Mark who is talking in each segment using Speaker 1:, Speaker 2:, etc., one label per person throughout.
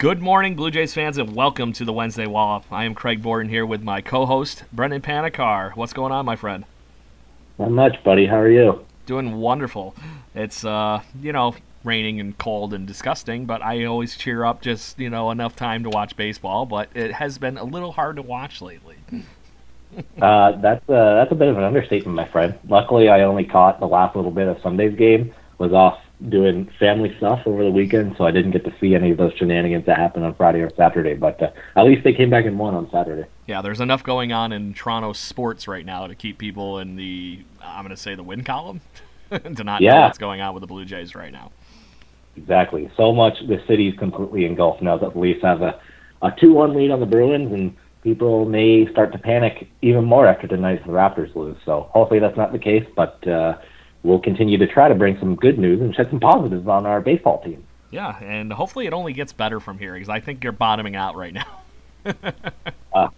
Speaker 1: Good morning, Blue Jays fans, and welcome to the Wednesday Wall I am Craig Borden here with my co-host Brendan Panikar. What's going on, my friend?
Speaker 2: Not much, buddy. How are you?
Speaker 1: Doing wonderful. It's uh, you know, raining and cold and disgusting, but I always cheer up just you know enough time to watch baseball. But it has been a little hard to watch lately.
Speaker 2: uh, that's uh, that's a bit of an understatement, my friend. Luckily, I only caught the last little bit of Sunday's game. Was off doing family stuff over the weekend, so I didn't get to see any of those shenanigans that happened on Friday or Saturday. But uh, at least they came back and won on Saturday.
Speaker 1: Yeah, there's enough going on in Toronto sports right now to keep people in the I'm going to say the win column to not yeah. know what's going on with the Blue Jays right now.
Speaker 2: Exactly. So much the city's completely engulfed now that the Leafs have a a two-one lead on the Bruins, and people may start to panic even more after tonight's the Raptors lose. So hopefully that's not the case, but. Uh, we'll continue to try to bring some good news and shed some positives on our baseball team.
Speaker 1: Yeah, and hopefully it only gets better from here because I think you're bottoming out right now.
Speaker 2: uh,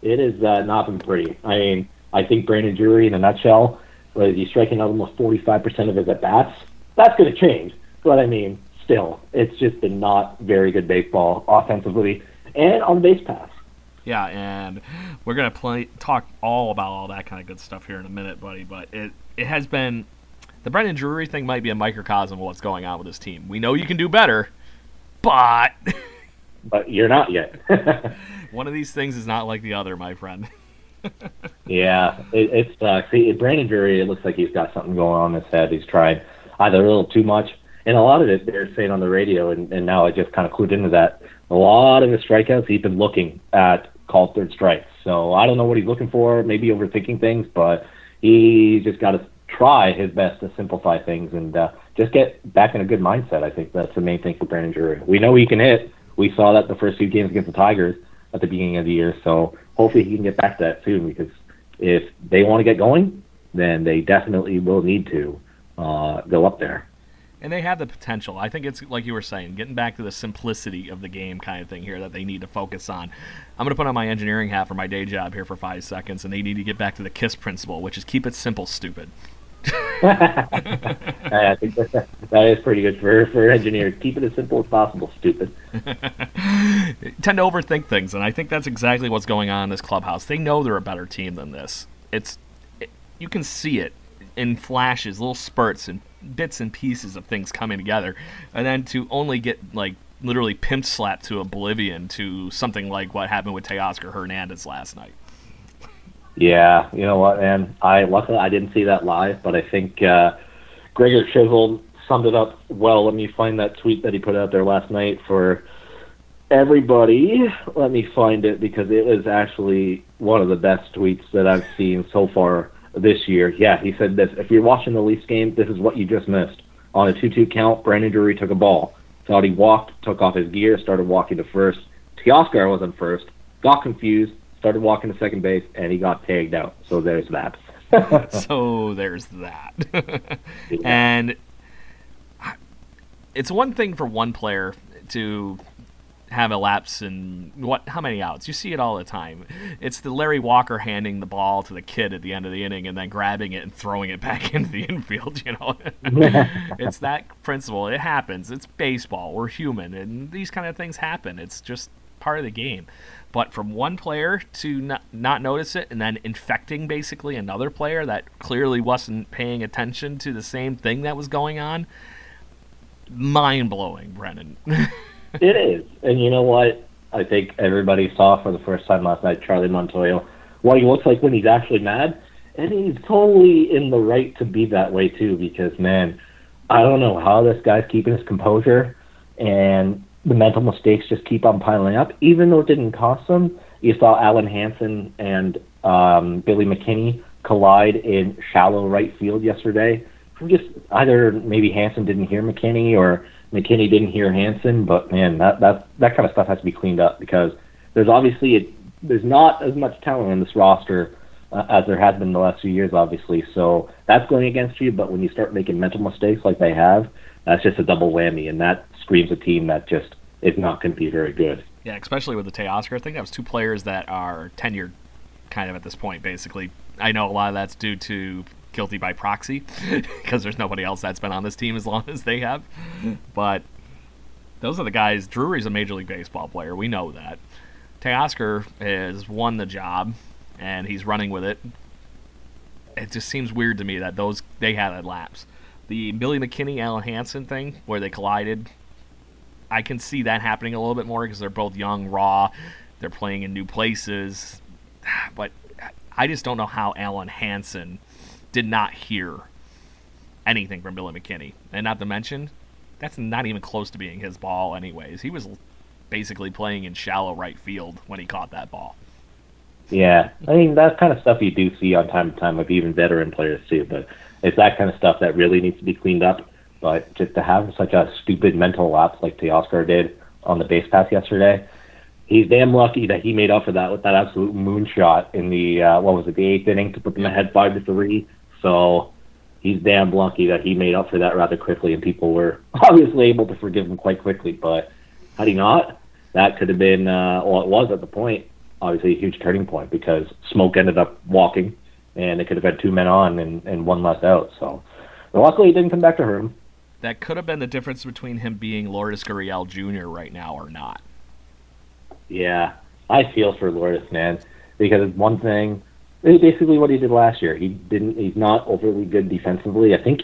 Speaker 2: it has uh, not been pretty. I mean, I think Brandon Drury, in a nutshell, was he's striking out almost 45% of his at bats. That's going to change, but I mean, still, it's just been not very good baseball offensively and on the base pass.
Speaker 1: Yeah, and we're gonna play talk all about all that kind of good stuff here in a minute, buddy. But it it has been the Brandon Drury thing might be a microcosm of what's going on with this team. We know you can do better, but
Speaker 2: but you're not yet.
Speaker 1: One of these things is not like the other, my friend.
Speaker 2: yeah, it, it sucks. See, Brandon Drury, it looks like he's got something going on in his head. He's tried either a little too much, and a lot of it they're saying on the radio, and, and now I just kind of clued into that. A lot of his strikeouts, he's been looking at called third strikes. So I don't know what he's looking for. Maybe overthinking things, but he just got to try his best to simplify things and uh, just get back in a good mindset. I think that's the main thing for Brandon Drury. We know he can hit. We saw that the first few games against the Tigers at the beginning of the year. So hopefully he can get back to that soon because if they want to get going, then they definitely will need to uh, go up there
Speaker 1: and they have the potential. I think it's like you were saying, getting back to the simplicity of the game kind of thing here that they need to focus on. I'm going to put on my engineering hat for my day job here for five seconds, and they need to get back to the KISS principle, which is keep it simple, stupid.
Speaker 2: I think that, that is pretty good for for engineers. Keep it as simple as possible, stupid.
Speaker 1: tend to overthink things, and I think that's exactly what's going on in this clubhouse. They know they're a better team than this. It's it, you can see it in flashes, little spurts, and bits and pieces of things coming together, and then to only get like literally pimp slapped to oblivion to something like what happened with Teoscar Hernandez last night.
Speaker 2: Yeah, you know what, man? I luckily I didn't see that live, but I think uh, Gregor Chisholm summed it up well. Let me find that tweet that he put out there last night for everybody. Let me find it because it was actually one of the best tweets that I've seen so far this year. Yeah, he said this. If you're watching the Leafs game, this is what you just missed. On a 2-2 count, Brandon Drury took a ball. Thought he walked, took off his gear, started walking to first. Teoscar was on first, got confused, started walking to second base, and he got tagged out. So there's that.
Speaker 1: so there's that. And it's one thing for one player to have a lapse in what how many outs. You see it all the time. It's the Larry Walker handing the ball to the kid at the end of the inning and then grabbing it and throwing it back into the infield, you know. it's that principle. It happens. It's baseball. We're human and these kind of things happen. It's just part of the game. But from one player to not, not notice it and then infecting basically another player that clearly wasn't paying attention to the same thing that was going on, mind blowing, Brennan.
Speaker 2: it is. And you know what? I think everybody saw for the first time last night Charlie Montoyo, what he looks like when he's actually mad. And he's totally in the right to be that way, too, because, man, I don't know how this guy's keeping his composure. And the mental mistakes just keep on piling up, even though it didn't cost them. you saw Alen Hanson and um, Billy McKinney collide in shallow right field yesterday. From just either maybe Hanson didn't hear McKinney or McKinney didn't hear Hanson, but man, that that that kind of stuff has to be cleaned up because there's obviously a, there's not as much talent in this roster uh, as there has been the last few years, obviously. So that's going against you. But when you start making mental mistakes like they have, that's just a double whammy, and that screams a team that just is not going to be very good.
Speaker 1: Yeah, especially with the Teoscar. I think that was two players that are tenured kind of at this point, basically. I know a lot of that's due to guilty by proxy because there's nobody else that's been on this team as long as they have. But those are the guys. Drury's a Major League Baseball player. We know that. Teoscar has won the job and he's running with it. It just seems weird to me that those they had a lapse. The Billy McKinney Alen Hanson thing where they collided, I can see that happening a little bit more because they're both young, raw, they're playing in new places. But I just don't know how Alen Hanson did not hear anything from Billy McKinney. And not to mention, that's not even close to being his ball, anyways. He was basically playing in shallow right field when he caught that ball.
Speaker 2: Yeah, I mean that's kind of stuff you do see on time to time with even veteran players too. But it's that kind of stuff that really needs to be cleaned up. But just to have such a stupid mental lapse like Teoscar did on the base pass yesterday, he's damn lucky that he made up for that with that absolute moonshot in the uh, what was it the eighth inning to put them ahead five to three. So he's damn lucky that he made up for that rather quickly, and people were obviously able to forgive him quite quickly. But had he not, that could have been uh, well, it was at the point obviously a huge turning point because Smoke ended up walking, and it could have had two men on and, and one less out. So luckily, he didn't come back to hurt him.
Speaker 1: That could have been the difference between him being Lourdes Gurriel Jr. right now or not.
Speaker 2: Yeah, I feel for Lourdes, man, because one thing, basically what he did last year. He didn't. He's not overly good defensively. I think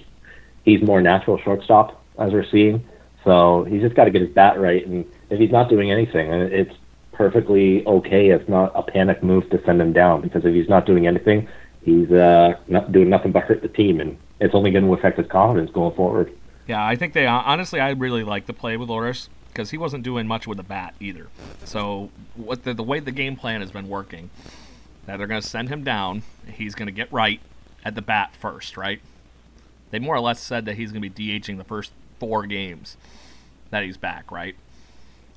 Speaker 2: he's more natural shortstop as we're seeing. So he's just got to get his bat right, and if he's not doing anything, it's perfectly okay. It's not a panic move to send him down because if he's not doing anything, he's uh, not doing nothing but hurt the team, and it's only going to affect his confidence going forward.
Speaker 1: Yeah, I think they honestly, I really like the play with Lourdes because he wasn't doing much with the bat either. So what the, the way the game plan has been working, that they're going to send him down, he's going to get right at the bat first, right? They more or less said that he's going to be DHing the first four games that he's back, right?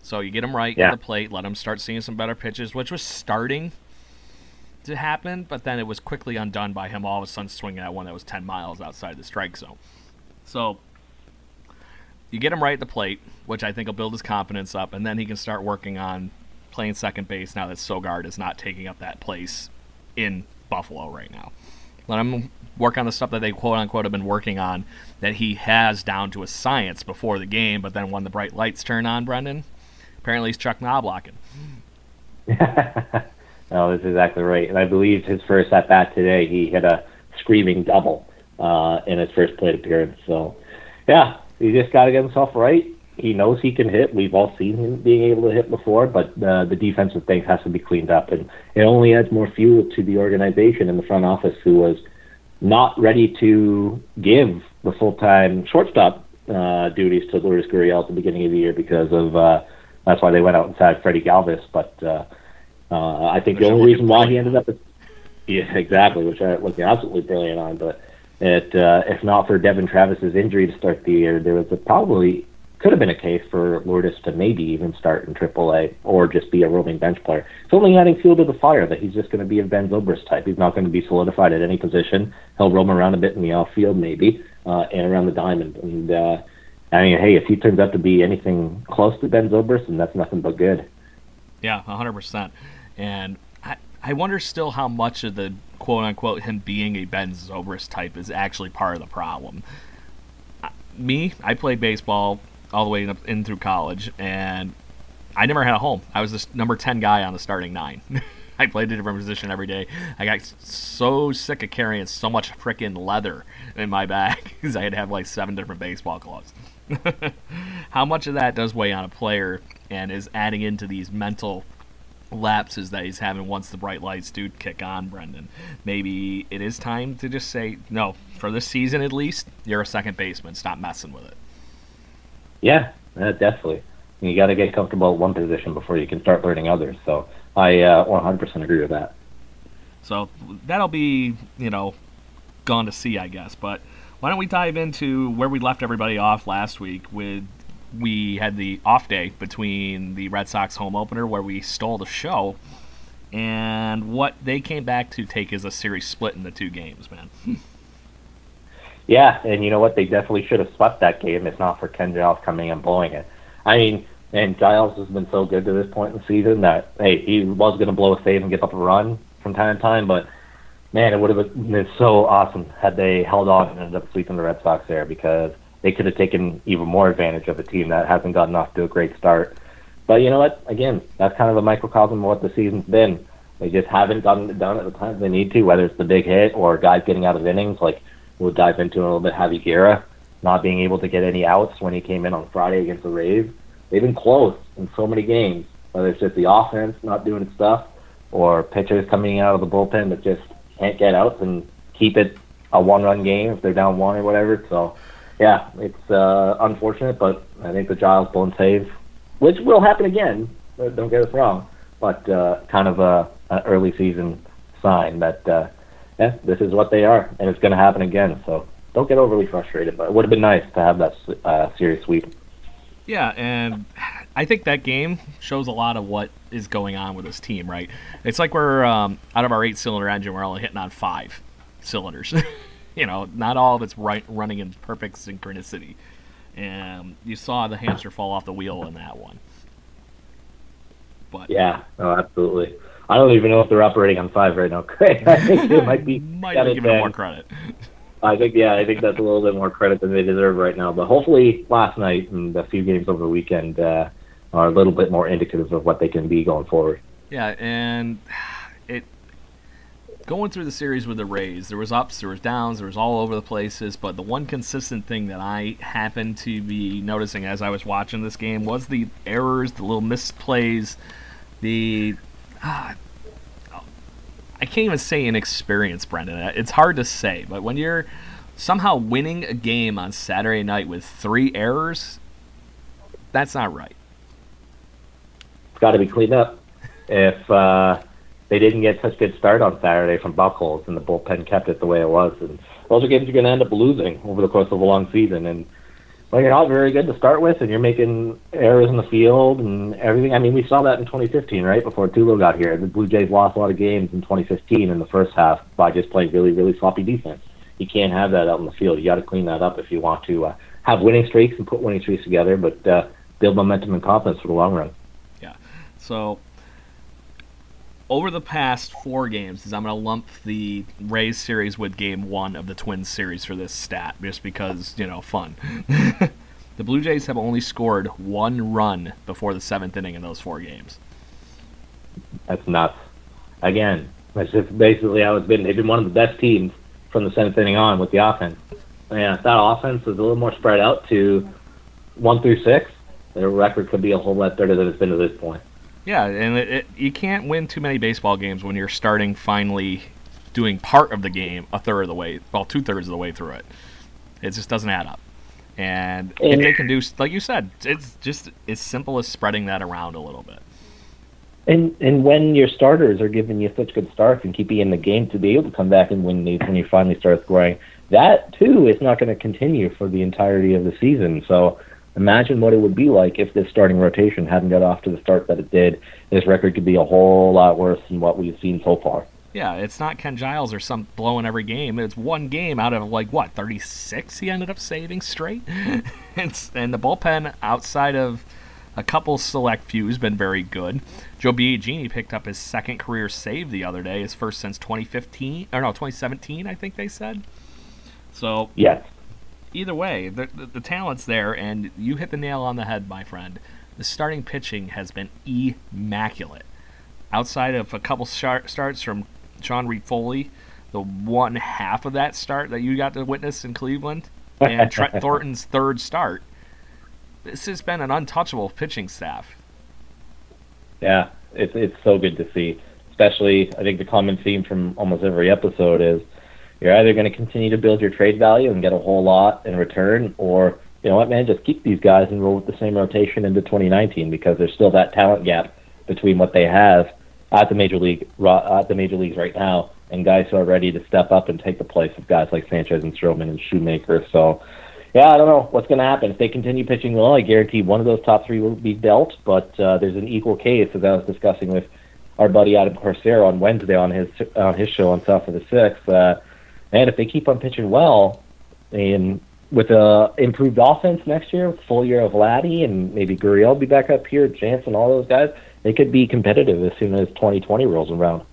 Speaker 1: So you get him right yeah. at the plate, let him start seeing some better pitches, which was starting to happen, but then it was quickly undone by him all of a sudden swinging at one that was 10 miles outside the strike zone. So you get him right at the plate, which I think will build his confidence up, and then he can start working on playing second base now that Sogard is not taking up that place in Buffalo right now. Let him work on the stuff that they quote unquote have been working on that he has down to a science before the game, but then when the bright lights turn on, Brendan, apparently he's Chuck Knoblauching.
Speaker 2: no, that's exactly right. And I believe his first at bat today, he hit a screaming double uh, in his first plate appearance. So, yeah, he just got to get himself right. He knows he can hit. We've all seen him being able to hit before, but uh, the defensive thing has to be cleaned up, and it only adds more fuel to the organization in the front office, who was not ready to give the full-time shortstop uh, duties to Lourdes Gurriel at the beginning of the year because of uh, that's why they went out and signed Freddie Galvis. But uh, uh, I think which the only reason why he ended up, at, yeah, exactly, which I was absolutely brilliant on. But it, uh, if not for Devon Travis's injury to start the year, there was a, probably could have been a case for Lourdes to maybe even start in AAA or just be a roaming bench player. It's only adding fuel to the fire that he's just going to be a Ben Zobrist type. He's not going to be solidified at any position. He'll roam around a bit in the outfield maybe uh, and around the diamond. And uh, I mean, hey, if he turns out to be anything close to Ben Zobrist, then that's nothing but good.
Speaker 1: Yeah, 100%. And I, I wonder still how much of the quote unquote him being a Ben Zobrist type is actually part of the problem. Me, I played baseball all the way in, in through college, and I never had a home. I was the number 10 guy on the starting nine. I played a different position every day. I got so sick of carrying so much freaking leather in my bag because I had to have like seven different baseball gloves. How much of that does weigh on a player and is adding into these mental lapses that he's having once the bright lights do kick on, Brendan? Maybe it is time to just say, no, for this season at least, you're a second baseman. Stop messing with it.
Speaker 2: Yeah, uh, definitely. You got to get comfortable at one position before you can start learning others. So I uh, 100% agree with that.
Speaker 1: So that'll be, you know, gone to see, I guess. But why don't we dive into where we left everybody off last week with we had the off day between the Red Sox home opener where we stole the show and what they came back to take is a series split in the two games, man.
Speaker 2: Yeah, and you know what? They definitely should have swept that game if not for Ken Giles coming and blowing it. I mean, and Giles has been so good to this point in the season that hey, he was going to blow a save and get up a run from time to time, but man, it would have been so awesome had they held on and ended up sweeping the Red Sox there because they could have taken even more advantage of a team that hasn't gotten off to a great start. But you know what? Again, that's kind of a microcosm of what the season's been. They just haven't gotten it done at the times they need to, whether it's the big hit or guys getting out of innings. Like we'll dive into a little bit, Javy Guerra not being able to get any outs when he came in on Friday against the Rays. They've been close in so many games, whether it's just the offense not doing its stuff or pitchers coming out of the bullpen that just can't get outs and keep it a one-run game if they're down one or whatever. So, yeah, it's uh, unfortunate, but I think the Giles blown save, which will happen again. Don't get us wrong, but uh, kind of a, early season sign that uh, yeah, this is what they are, and it's going to happen again. So don't get overly frustrated, but it would have been nice to have that uh, series sweep.
Speaker 1: Yeah, and I think that game shows a lot of what is going on with this team, right? It's like we're um, out of our eight-cylinder engine, we're only hitting on five cylinders. you know, not all of it's right running in perfect synchronicity. And you saw the hamster fall off the wheel in that one.
Speaker 2: But yeah, oh, absolutely. I don't even know if they're operating on five right now, Craig. I think they might be.
Speaker 1: might be giving more credit.
Speaker 2: I think yeah, I think that's a little bit more credit than they deserve right now. But hopefully, last night and a few games over the weekend uh, are a little bit more indicative of what they can be going forward.
Speaker 1: Yeah, and it going through the series with the Rays, there was ups, there was downs, there was all over the places. But the one consistent thing that I happened to be noticing as I was watching this game was the errors, the little misplays, the ah, I can't even say inexperience, Brendan. It's hard to say, but when you're somehow winning a game on Saturday night with three errors, that's not right.
Speaker 2: It's got to be cleaned up. If uh, they didn't get such a good start on Saturday from Buchholz and the bullpen kept it the way it was, and those are games you're going to end up losing over the course of a long season. And well, you're not very good to start with, and you're making errors in the field and everything. I mean, we saw that in 2015, right before Tulo got here. The Blue Jays lost a lot of games in 2015 in the first half by just playing really, really sloppy defense. You can't have that out in the field. You got to clean that up if you want to uh, have winning streaks and put winning streaks together, but uh, build momentum and confidence for the long run.
Speaker 1: Yeah. So over the past four games, is I'm going to lump the Rays series with game one of the Twins series for this stat, just because, you know, fun. the Blue Jays have only scored one run before the seventh inning in those four games.
Speaker 2: That's nuts. Again, that's just basically how it's been. They've been one of the best teams from the seventh inning on with the offense. Yeah, if that offense is a little more spread out to one through six, their record could be a whole lot better than it's been to this point.
Speaker 1: Yeah, and it, it, you can't win too many baseball games when you're starting finally doing part of the game a third of the way, well, two thirds of the way through it. It just doesn't add up. And if they can do, like you said, it's just as simple as spreading that around a little bit.
Speaker 2: And and when your starters are giving you such good starts and keeping you in the game to be able to come back and win these when you finally start scoring, that too is not going to continue for the entirety of the season. So Imagine what it would be like if this starting rotation hadn't got off to the start that it did. This record could be a whole lot worse than what we've seen so far.
Speaker 1: Yeah, it's not Ken Giles or some blowing every game. It's one game out of like what 36 he ended up saving straight. it's and the bullpen outside of a couple select few has been very good. Joe Biagini picked up his second career save the other day, his first since 2015 or no 2017, I think they said. So
Speaker 2: yes,
Speaker 1: either way, the, the, the, talent's there, and you hit the nail on the head, my friend. The starting pitching has been immaculate. Outside of a couple starts from Sean Reid-Foley, the one half of that start that you got to witness in Cleveland, and Trent Thornton's third start, this has been an untouchable pitching staff.
Speaker 2: Yeah, it's it's so good to see. Especially, I think the common theme from almost every episode is you're either going to continue to build your trade value and get a whole lot in return, or you know what, man, just keep these guys and roll with the same rotation into 2019 because there's still that talent gap between what they have at the major league at the major leagues right now and guys who are ready to step up and take the place of guys like Sanchez and Stroman and Shoemaker. So, yeah, I don't know what's going to happen if they continue pitching well. I guarantee one of those top three will be dealt, but uh, there's an equal case as I was discussing with our buddy Adam Corsero on Wednesday on his on his show on South of the Sixth. Uh, and if they keep on pitching well, and with a improved offense next year, full year of Vladdy and maybe Gurriel be back up here, Jansen, all those guys, they could be competitive as soon as 2020 rolls around.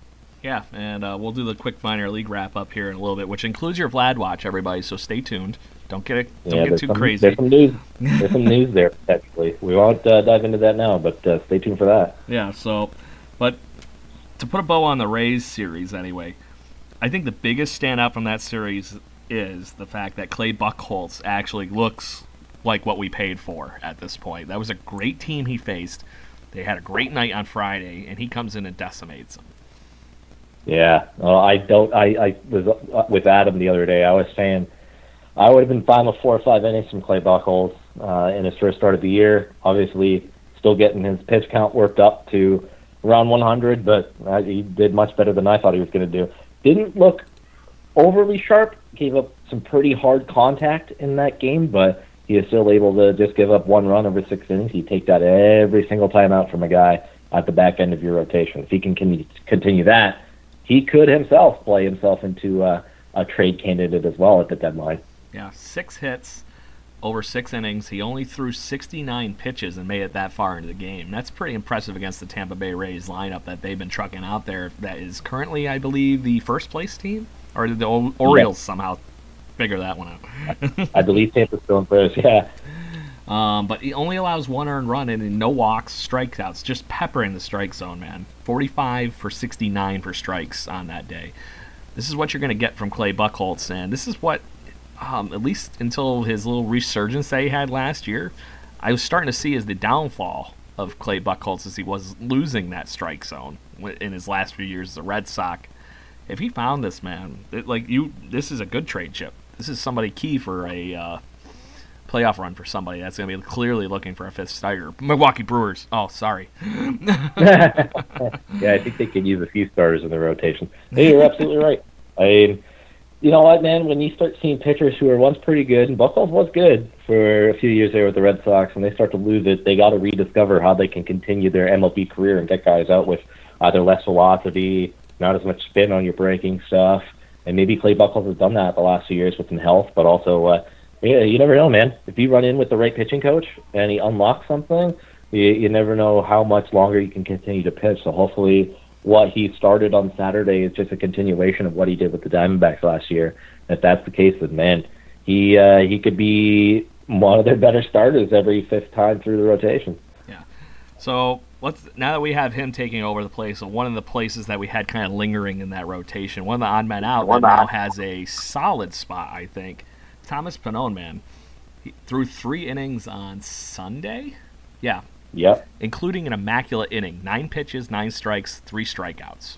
Speaker 1: Yeah, and uh, we'll do the quick minor league wrap up here in a little bit, which includes your Vlad watch, everybody. So stay tuned. Don't get it. Don't
Speaker 2: yeah,
Speaker 1: get too
Speaker 2: some,
Speaker 1: crazy.
Speaker 2: There's some news. There's some news there Actually, We won't uh, dive into that now, but uh, stay tuned for that.
Speaker 1: Yeah. So, but to put a bow on the Rays series, anyway, I think the biggest standout from that series is the fact that Clay Buchholz actually looks like what we paid for at this point. That was a great team he faced. They had a great night on Friday, and he comes in and decimates them.
Speaker 2: Yeah, I don't. I, I was uh, with Adam the other day. I was saying I would have been fine with four or five innings from Clay Buchholz uh, in his first start of the year. Obviously, still getting his pitch count worked up to around 100, but uh, he did much better than I thought he was going to do. Didn't look overly sharp. Gave up some pretty hard contact in that game, but he is still able to just give up one run over six innings. He take that every single time out from a guy at the back end of your rotation. If he can continue that, he could himself play himself into uh, a trade candidate as well at the deadline.
Speaker 1: Yeah, six hits over six innings. He only threw 69 pitches and made it that far into the game. That's pretty impressive against the Tampa Bay Rays lineup that they've been trucking out there. That is currently, I believe, the first place team, or did the Orioles yeah. somehow figure that one
Speaker 2: out. I believe Tampa's still in first. Yeah.
Speaker 1: Um, but he only allows one earned run and no walks, strikeouts, just peppering the strike zone, man. 45 for 69 for strikes on that day. This is what you're going to get from Clay Buchholz, and this is what um, at least until his little resurgence that he had last year, I was starting to see as the downfall of Clay Buchholz as he was losing that strike zone in his last few years as a Red Sox. If he found this man, it, like you, this is a good trade chip. This is somebody key for a uh, playoff run for somebody that's going to be clearly looking for a fifth starter. Milwaukee Brewers. Oh, sorry.
Speaker 2: yeah, I think they could use a few starters in the rotation. Hey, you're absolutely right. I mean, you know what, man? When you start seeing pitchers who were once pretty good, and Buchholz was good for a few years there with the Red Sox, and they start to lose it, they got to rediscover how they can continue their MLB career and get guys out with either less velocity, not as much spin on your breaking stuff, and maybe Clay Buchholz has done that the last few years with some health, but also, uh, yeah, you never know, man. If you run in with the right pitching coach and he unlocks something, you, you never know how much longer you can continue to pitch. So hopefully what he started on Saturday is just a continuation of what he did with the Diamondbacks last year. If that's the case, then man, he uh, he could be one of their better starters every fifth time through the rotation.
Speaker 1: Yeah. So let's now that we have him taking over the place one of the places that we had kind of lingering in that rotation, one of the odd men out that now has a solid spot, I think. Thomas Pannone, man, he threw three innings on Sunday. Yeah,
Speaker 2: Yep.
Speaker 1: Including an immaculate inning. Nine pitches, nine strikes, three strikeouts.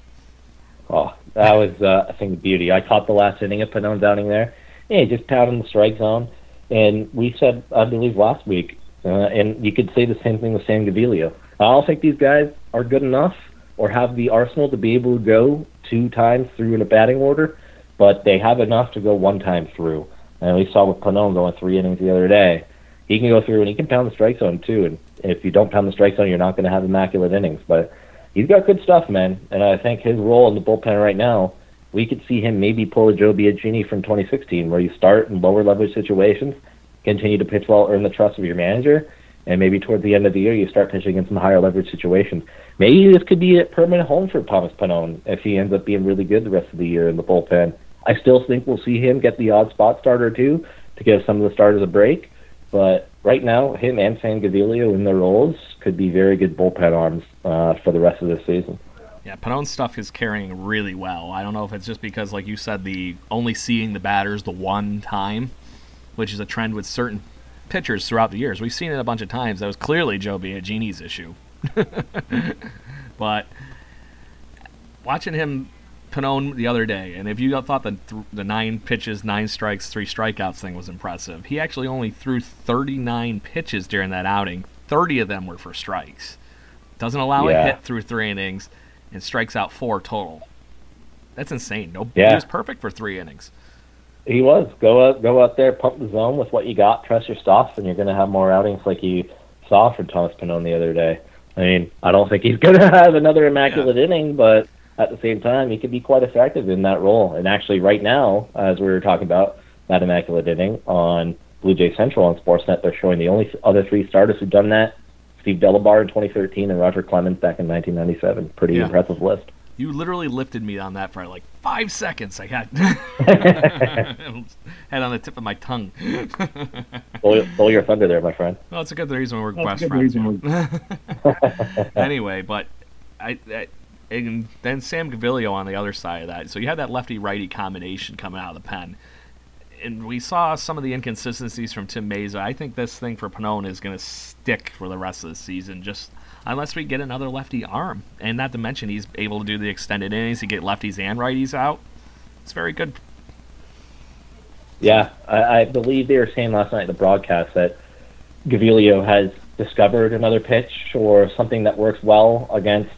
Speaker 2: Oh, that was, uh, I think, the beauty. I caught the last inning of Pannone Downing there. Yeah, just pounding the strike zone. And we said, I believe, last week, uh, and you could say the same thing with Sam Gaviglio. I don't think these guys are good enough or have the arsenal to be able to go two times through in a batting order, but they have enough to go one time through. And we saw with Pannone going three innings the other day. He can go through and he can pound the strike zone too. And if you don't pound the strike zone, you're not going to have immaculate innings. But he's got good stuff, man. And I think his role in the bullpen right now, we could see him maybe pull a Joe Biagini from 2016, where you start in lower leverage situations, continue to pitch well, earn the trust of your manager, and maybe towards the end of the year you start pitching in some higher leverage situations. Maybe this could be a permanent home for Thomas Pannone if he ends up being really good the rest of the year in the bullpen. I still think we'll see him get the odd spot starter too to give some of the starters a break. But right now, him and Sam Gaviglio in their roles could be very good bullpen arms uh, for the rest of the season.
Speaker 1: Yeah, Pannone's stuff is carrying really well. I don't know if it's just because, like you said, the only seeing the batters the one time, which is a trend with certain pitchers throughout the years. We've seen it a bunch of times. That was clearly Joe Biagini's issue. but watching him Pannone the other day, and if you thought the th- the nine pitches, nine strikes, three strikeouts thing was impressive, he actually only threw 39 pitches during that outing. 30 of them were for strikes. Doesn't allow
Speaker 2: Yeah.
Speaker 1: a hit through three innings, and strikes out four total. That's insane. No,
Speaker 2: Yeah.
Speaker 1: he was perfect for three innings.
Speaker 2: He was go out, go out there, pump the zone with what you got, trust your stuff, and you're going to have more outings like you saw from Thomas Pannone the other day. I mean, I don't think he's going to have another immaculate inning, but at the same time, he could be quite effective in that role. And actually, right now, as we were talking about that immaculate inning on Blue Jay Central on Sportsnet, they're showing the only other three starters who've done that: Steve Delabar in 2013 and Roger Clemens back in 1997. Pretty
Speaker 1: Yeah.
Speaker 2: impressive list.
Speaker 1: You literally lifted me on that for like five seconds. I had had on the tip of my tongue.
Speaker 2: Stole, stole your thunder there, my friend.
Speaker 1: Well, it's a good reason we're
Speaker 3: That's
Speaker 1: best
Speaker 3: good
Speaker 1: friends.
Speaker 3: reason
Speaker 1: anyway, but I, I and then Sam Gaviglio on the other side of that. So you had that lefty righty combination coming out of the pen. And we saw some of the inconsistencies from Tim Mayza. I think this thing for Pannone is going to stick for the rest of the season, just unless we get another lefty arm. And not to mention, he's able to do the extended innings to get lefties and righties out. It's very good.
Speaker 2: Yeah, I, I believe they were saying last night in the broadcast that Gaviglio has discovered another pitch or something that works well against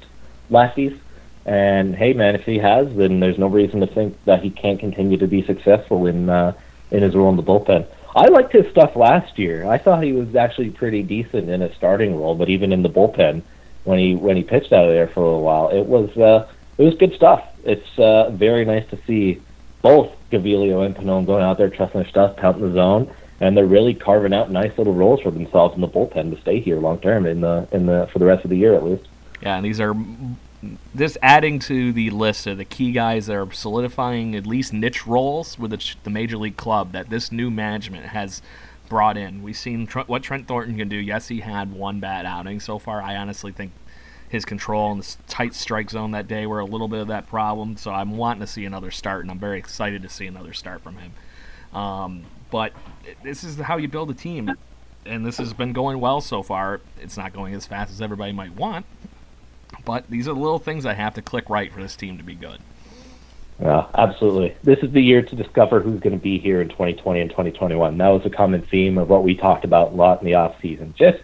Speaker 2: lefties. And hey, man, if he has, then there's no reason to think that he can't continue to be successful in uh, in his role in the bullpen. I liked his stuff last year. I thought he was actually pretty decent in a starting role, but even in the bullpen, when he when he pitched out of there for a little while, it was uh, it was good stuff. It's uh, very nice to see both Gaviglio and Pannone going out there, trusting their stuff, pounding the zone, and they're really carving out nice little roles for themselves in the bullpen to stay here long term in the in the for the rest of the year at least.
Speaker 1: Yeah, and these are just adding to the list of the key guys that are solidifying at least niche roles with the, the major league club that this new management has brought in. We've seen tr- what Trent Thornton can do. Yes, he had one bad outing so far. I honestly think his control and the tight strike zone that day were a little bit of that problem. So I'm wanting to see another start, and I'm very excited to see another start from him. Um, but this is how you build a team, and this has been going well so far. It's not going as fast as everybody might want, but these are the little things that have to click right for this team to be good.
Speaker 2: Yeah, absolutely. This is the year to discover who's going to be here in 2020 and 2021. That was a common theme of what we talked about a lot in the off season. Just,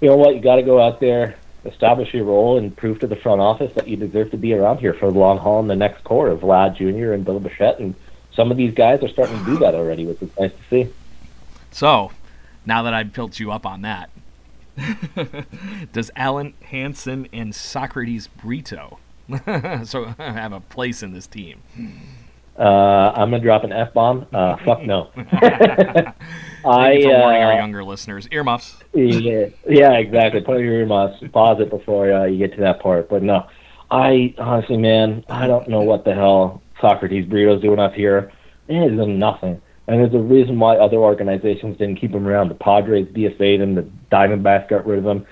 Speaker 2: you know what, you got to go out there, establish your role, and prove to the front office that you deserve to be around here for the long haul in the next core of Vlad Jr. and Bill Bichette. And some of these guys are starting to do that already, which is nice to see.
Speaker 1: So, now that I've built you up on that, does Alen Hanson and Socrates Brito so have a place in this team?
Speaker 2: Uh, I'm going to drop an F bomb. Uh, fuck no. I,
Speaker 1: for warning our
Speaker 2: uh,
Speaker 1: younger listeners, earmuffs.
Speaker 2: yeah, yeah, exactly. Put your earmuffs. Pause it before uh, you get to that part. But no, I honestly, man, I don't know what the hell Socrates Burrito's doing up here. It is nothing. And there's a reason why other organizations didn't keep him around. The Padres DFA'd him. The Diamondbacks got rid of him.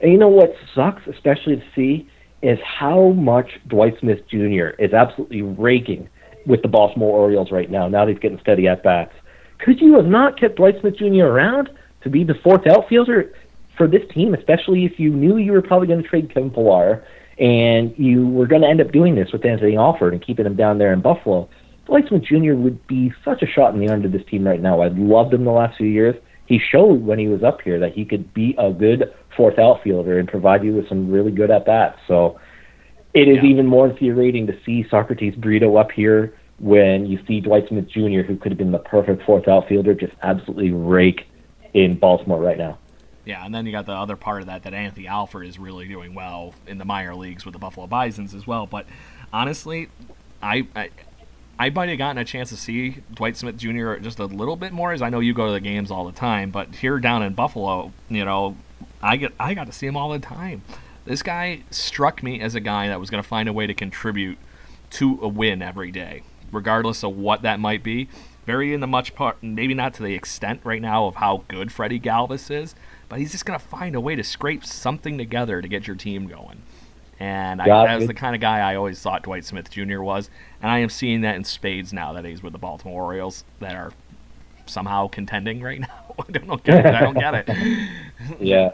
Speaker 2: And you know what sucks, especially to see, is how much Dwight Smith Jr. is absolutely raking with the Baltimore Orioles right now. Now that he's getting steady at bats. Could you have not kept Dwight Smith Jr. around to be the fourth outfielder for this team, especially if you knew you were probably going to trade Kevin Pillar and you were going to end up doing this with Anthony Alford and keeping him down there in Buffalo? Dwight Smith Jr. would be such a shot in the arm to this team right now. I've loved him the last few years. He showed when he was up here that he could be a good fourth outfielder and provide you with some really good at bats. So it is
Speaker 1: Yeah.
Speaker 2: even more infuriating to see Socrates Brito up here when you see Dwight Smith Jr., who could have been the perfect fourth outfielder, just absolutely rake in Baltimore right now.
Speaker 1: Yeah, and then you got the other part of that that Anthony Alford is really doing well in the minor leagues with the Buffalo Bisons as well. But honestly, I, I I might have gotten a chance to see Dwight Smith Jr. just a little bit more, as I know you go to the games all the time. But here down in Buffalo, you know, I get I got to see him all the time. This guy struck me as a guy that was going to find a way to contribute to a win every day, regardless of what that might be. Very in the much part, maybe not to the extent right now of how good Freddie Galvis is, but he's just going to find a way to scrape something together to get your team going. And I, that was the kind of guy I always thought Dwight Smith Jr. was, and I am seeing that in spades now that he's with the Baltimore Orioles that are somehow contending right now. I don't get it. I don't get it.
Speaker 2: Yeah.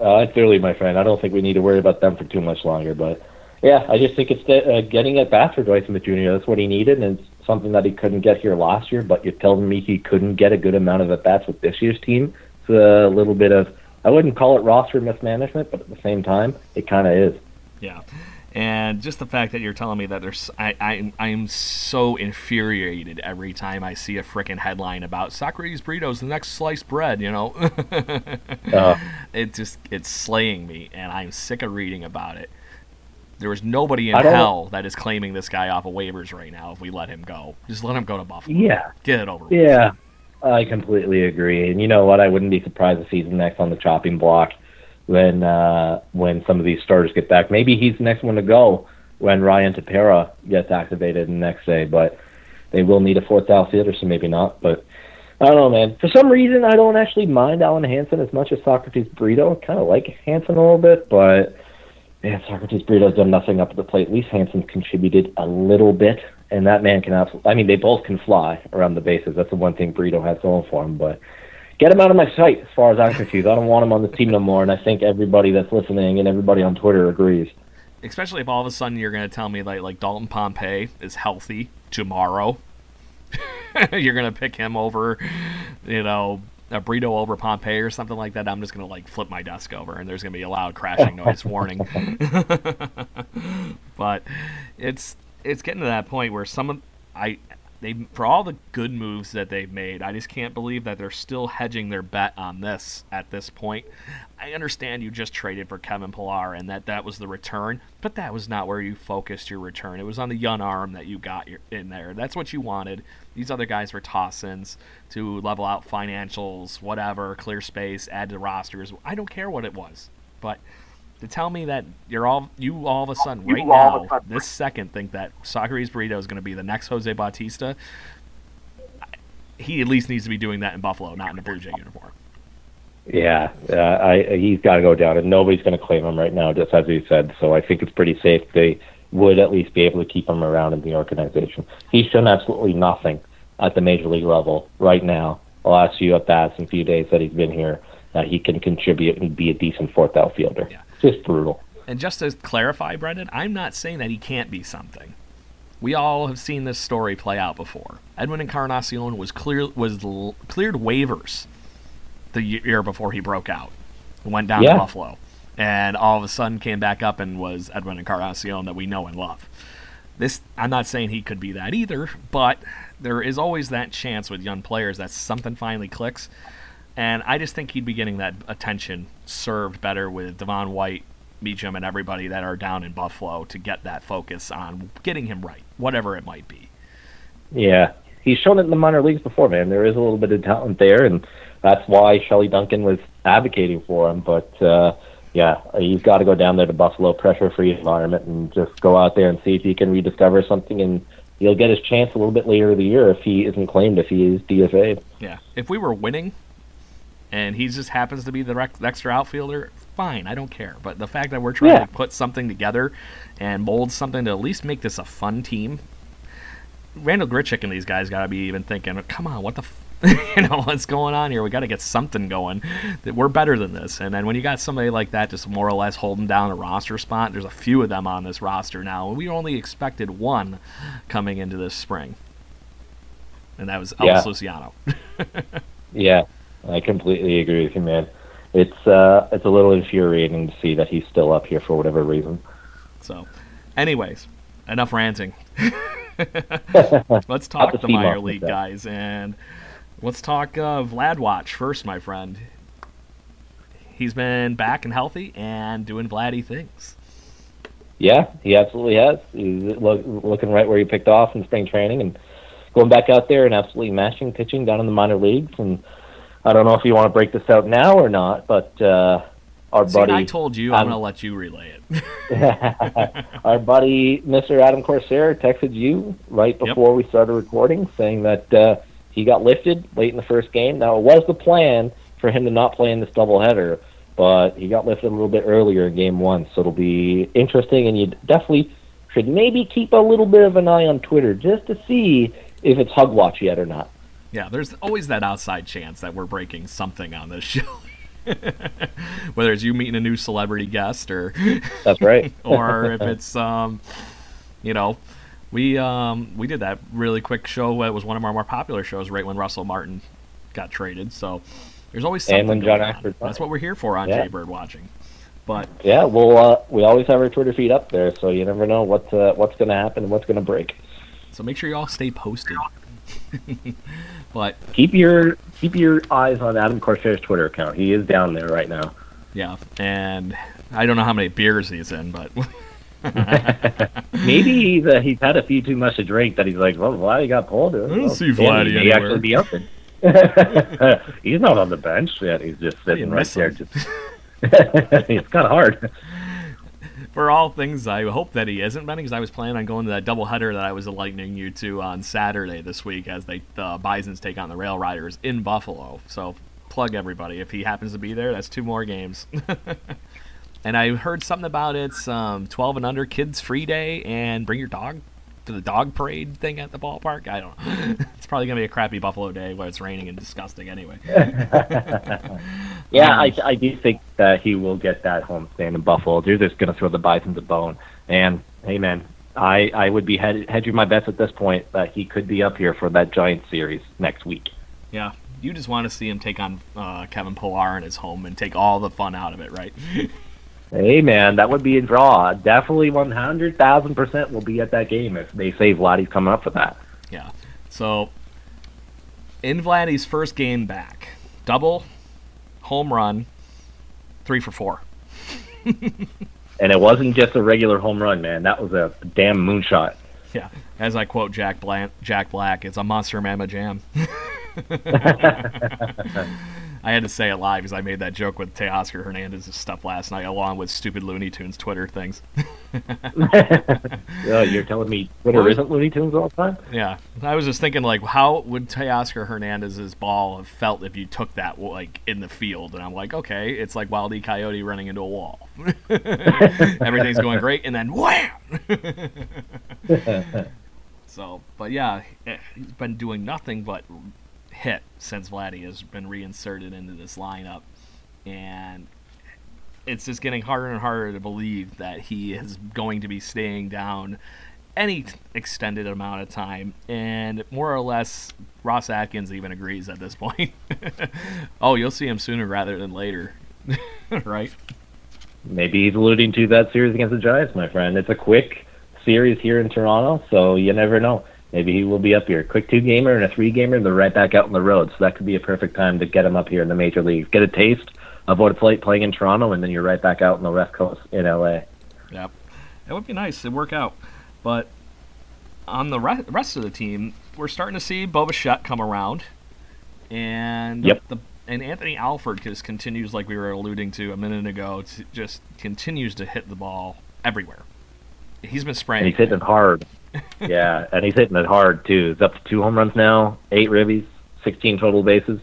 Speaker 2: Uh, it's early, my friend. I don't think we need to worry about them for too much longer. But Yeah, I just think it's uh, getting at bats for Dwight Smith Jr. That's what he needed, and it's something that he couldn't get here last year. But you're telling me he couldn't get a good amount of at bats with this year's team? It's a little bit of I wouldn't call it roster mismanagement, but at the same time, it kind of is.
Speaker 1: Yeah. And just the fact that you're telling me that there's, I, I, I am so infuriated every time I see a freaking headline about Socrates burritos, the next sliced bread. You know, uh, it just it's slaying me, and I'm sick of reading about it. There is nobody in hell that is claiming this guy off of waivers right now. If we let him go, just let him go to Buffalo.
Speaker 2: Yeah,
Speaker 1: get it over.
Speaker 2: Yeah, with. I completely agree. And you know what? I wouldn't be surprised if he's next on the chopping block when uh, when some of these starters get back. Maybe he's the next one to go when Ryan Tepera gets activated the next day. But they will need a fourth outfielder, so maybe not. But I don't know, man. For some reason, I don't actually mind Alen Hanson as much as Socrates Brito. I kind of like Hanson a little bit, but man, Socrates Brito's done nothing up at the plate. At least Hanson contributed a little bit, and that man can absolutely. I mean, they both can fly around the bases. That's the one thing Brito has going for him, but get him out of my sight as far as I'm concerned. I don't want him on the team no more, and I think everybody that's listening and everybody on Twitter agrees.
Speaker 1: Especially if all of a sudden you're going to tell me like like Dalton Pompey is healthy tomorrow. you're going to pick him over, you know, a Brito over Pompey or something like that. I'm just going to like flip my desk over, and there's going to be a loud crashing noise warning. but it's it's getting to that point where some of I they for all the good moves that they've made, I just can't believe that they're still hedging their bet on this at this point. I understand you just traded for Kevin Pillar and that that was the return, but that was not where you focused your return. It was on the young arm that you got in there. That's what you wanted. These other guys were toss-ins to level out financials, whatever, clear space, add to rosters. I don't care what it was, but to tell me that you're all you all of a sudden right now this second think that Socrates Burrito is going to be the next Jose Bautista. He at least needs to be doing that in Buffalo, not in a Blue Jay uniform.
Speaker 2: Yeah, uh, I, he's got to go down, and nobody's going to claim him right now, just as you said. So I think it's pretty safe. They would at least be able to keep him around in the organization. He's shown absolutely nothing at the major league level right now. The last few at bats and few days that he's been here, that he can contribute and be a decent fourth outfielder. Yeah just brutal.
Speaker 1: And just to clarify, Brendan, I'm not saying that he can't be something. We all have seen this story play out before. Edwin Encarnacion was clear was l- cleared waivers the year before he broke out, went down yeah. to Buffalo, and all of a sudden came back up and was Edwin Encarnacion that we know and love. This I'm not saying he could be that either, but there is always that chance with young players that something finally clicks and I just think he'd be getting that attention served better with Devon White, Meacham, and everybody that are down in Buffalo to get that focus on getting him right, whatever it might be.
Speaker 2: Yeah, he's shown it in the minor leagues before, man. There is a little bit of talent there, and that's why Shelley Duncan was advocating for him. But uh, yeah, he's got to go down there to Buffalo, pressure-free environment, and just go out there and see if he can rediscover something and he'll get his chance a little bit later in the year if he isn't claimed if he is DFA'd.
Speaker 1: Yeah, if we were winning, and he just happens to be the rec- extra outfielder, fine, I don't care. But the fact that we're trying yeah. to put something together and mold something to at least make this a fun team, Randal Grichuk and these guys got to be even thinking, come on, what the. F- you know what's going on here? We got to get something going. That we're better than this. And then when you got somebody like that, just more or less holding down a roster spot, there's a few of them on this roster now, we only expected one coming into this spring, and that was Elvis yeah. Luciano.
Speaker 2: yeah, I completely agree with you, man. It's uh, it's a little infuriating to see that he's still up here for whatever reason.
Speaker 1: So, anyways, enough ranting. let's talk the minor league guys, and let's talk uh, Vlad Watch first, my friend. He's been back and healthy and doing Vladdy things.
Speaker 2: Yeah, he absolutely has. He's look, looking right where he picked off in spring training and going back out there and absolutely mashing pitching down in the minor leagues and I don't know if you want to break this out now or not, but uh, our
Speaker 1: See,
Speaker 2: buddy.
Speaker 1: I told you I'm, I'm going to let you relay
Speaker 2: it. our buddy, Mr. Adam Corsair, texted you right before yep. we started recording, saying that uh, he got lifted late in the first game. Now it was the plan for him to not play in this doubleheader, but he got lifted a little bit earlier in game one, so it'll be interesting, and you definitely should maybe keep a little bit of an eye on Twitter just to see if it's hug watch yet or not.
Speaker 1: Yeah, there's always that outside chance that we're breaking something on this show. Whether it's you meeting a new celebrity guest or
Speaker 2: That's right.
Speaker 1: or if it's um, you know, we um we did that really quick show. It was one of our more popular shows right when Russell Martin got traded. So there's always something
Speaker 2: And when John. Ashford
Speaker 1: That's what we're here for on
Speaker 2: Yeah.
Speaker 1: Jaybird Watching. But
Speaker 2: Yeah, well, uh, we always have our Twitter feed up there, so you never know what uh, what's going to happen and what's going to break.
Speaker 1: so make sure you all stay posted. but
Speaker 2: Keep your keep your eyes on Adam Corsair's Twitter account. He is down there right now.
Speaker 1: yeah, and I don't know how many beers he's in, but
Speaker 2: Maybe he's uh, he's had a few too much to drink that he's like, well, Vladdy got pulled. I
Speaker 1: don't see Vladdy
Speaker 2: he actually be up he's not on the bench yet. He's just sitting right there. Just it's kind of hard.
Speaker 1: For all things, I hope that he isn't Benny, because I was planning on going to that doubleheader that I was enlightening you to on Saturday this week as they the Bisons take on the Rail Riders in Buffalo. So plug everybody if he happens to be there. That's two more games. and I heard something about it's um, 12 and under kids free day and bring your dog to the dog parade thing at the ballpark. I don't know. it's probably gonna be a crappy Buffalo day where it's raining and disgusting anyway.
Speaker 2: Yeah,
Speaker 1: Um,
Speaker 2: I, I do think that he will get that homestand in Buffalo. They're just going to throw the Bison a bone. And hey, man, I I would be head, hedging my bets at this point that he could be up here for that Giants series next week.
Speaker 1: Yeah, you just want to see him take on uh, Kevin Pillar in his home and take all the fun out of it, right?
Speaker 2: Hey, man, that would be a draw. Definitely one hundred thousand percent will be at that game if they say Vladdy's coming up for that.
Speaker 1: Yeah. So, in Vladdy's first game back, double, home run, three for four.
Speaker 2: And it wasn't just a regular home run, man. That was a damn moonshot.
Speaker 1: Yeah. As I quote Jack Black, Jack Black, it's a monster mamma jam. I had to say it live because I made that joke with Teoscar Hernandez's stuff last night, along with stupid Looney Tunes Twitter things.
Speaker 2: Oh, you're telling me Twitter isn't Looney Tunes all the time?
Speaker 1: Yeah, I was just thinking like, how would Teoscar Hernandez's ball have felt if you took that like in the field? And I'm like, okay, it's like Wile E. Coyote running into a wall. Everything's going great, and then wham! so, but yeah, eh, he's been doing nothing but hit since Vladdy has been reinserted into this lineup, and it's just getting harder and harder to believe that he is going to be staying down any extended amount of time. And more or less, Ross Atkins even agrees at this point. oh, you'll see him sooner rather than later, right?
Speaker 2: Maybe he's alluding to that series against the Giants, my friend. It's a quick series here in Toronto, so you never know. Maybe he will be up here. Quick two gamer and a three gamer, they're right back out on the road. So that could be a perfect time to get him up here in the major leagues. Get a taste of what it's like playing in Toronto, and then you're right back out on the West Coast in LA.
Speaker 1: Yep. It would be nice. It'd work out. But on the re- rest of the team, we're starting to see Boba come around. And
Speaker 2: Yep.
Speaker 1: the and Anthony Alford just continues, like we were alluding to a minute ago, to just continues to hit the ball everywhere. He's been spraying.
Speaker 2: And he's hitting it hard. yeah, and he's hitting it hard too. He's up to two home runs now, eight ribbies, 16 total bases.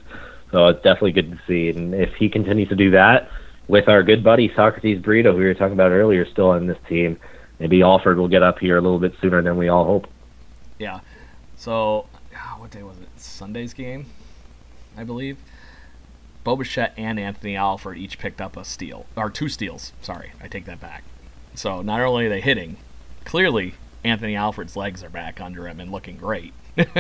Speaker 2: So it's definitely good to see. And if he continues to do that with our good buddy Socrates Brito, who we were talking about earlier, still on this team, maybe Alford will get up here a little bit sooner than we all hope.
Speaker 1: Yeah. So, ah, what day was it? Sunday's game, I believe. Bo Bichette and Anthony Alford each picked up a steal, or two steals. Sorry, I take that back. So not only are they hitting, clearly Anthony Alford's legs are back under him and looking great.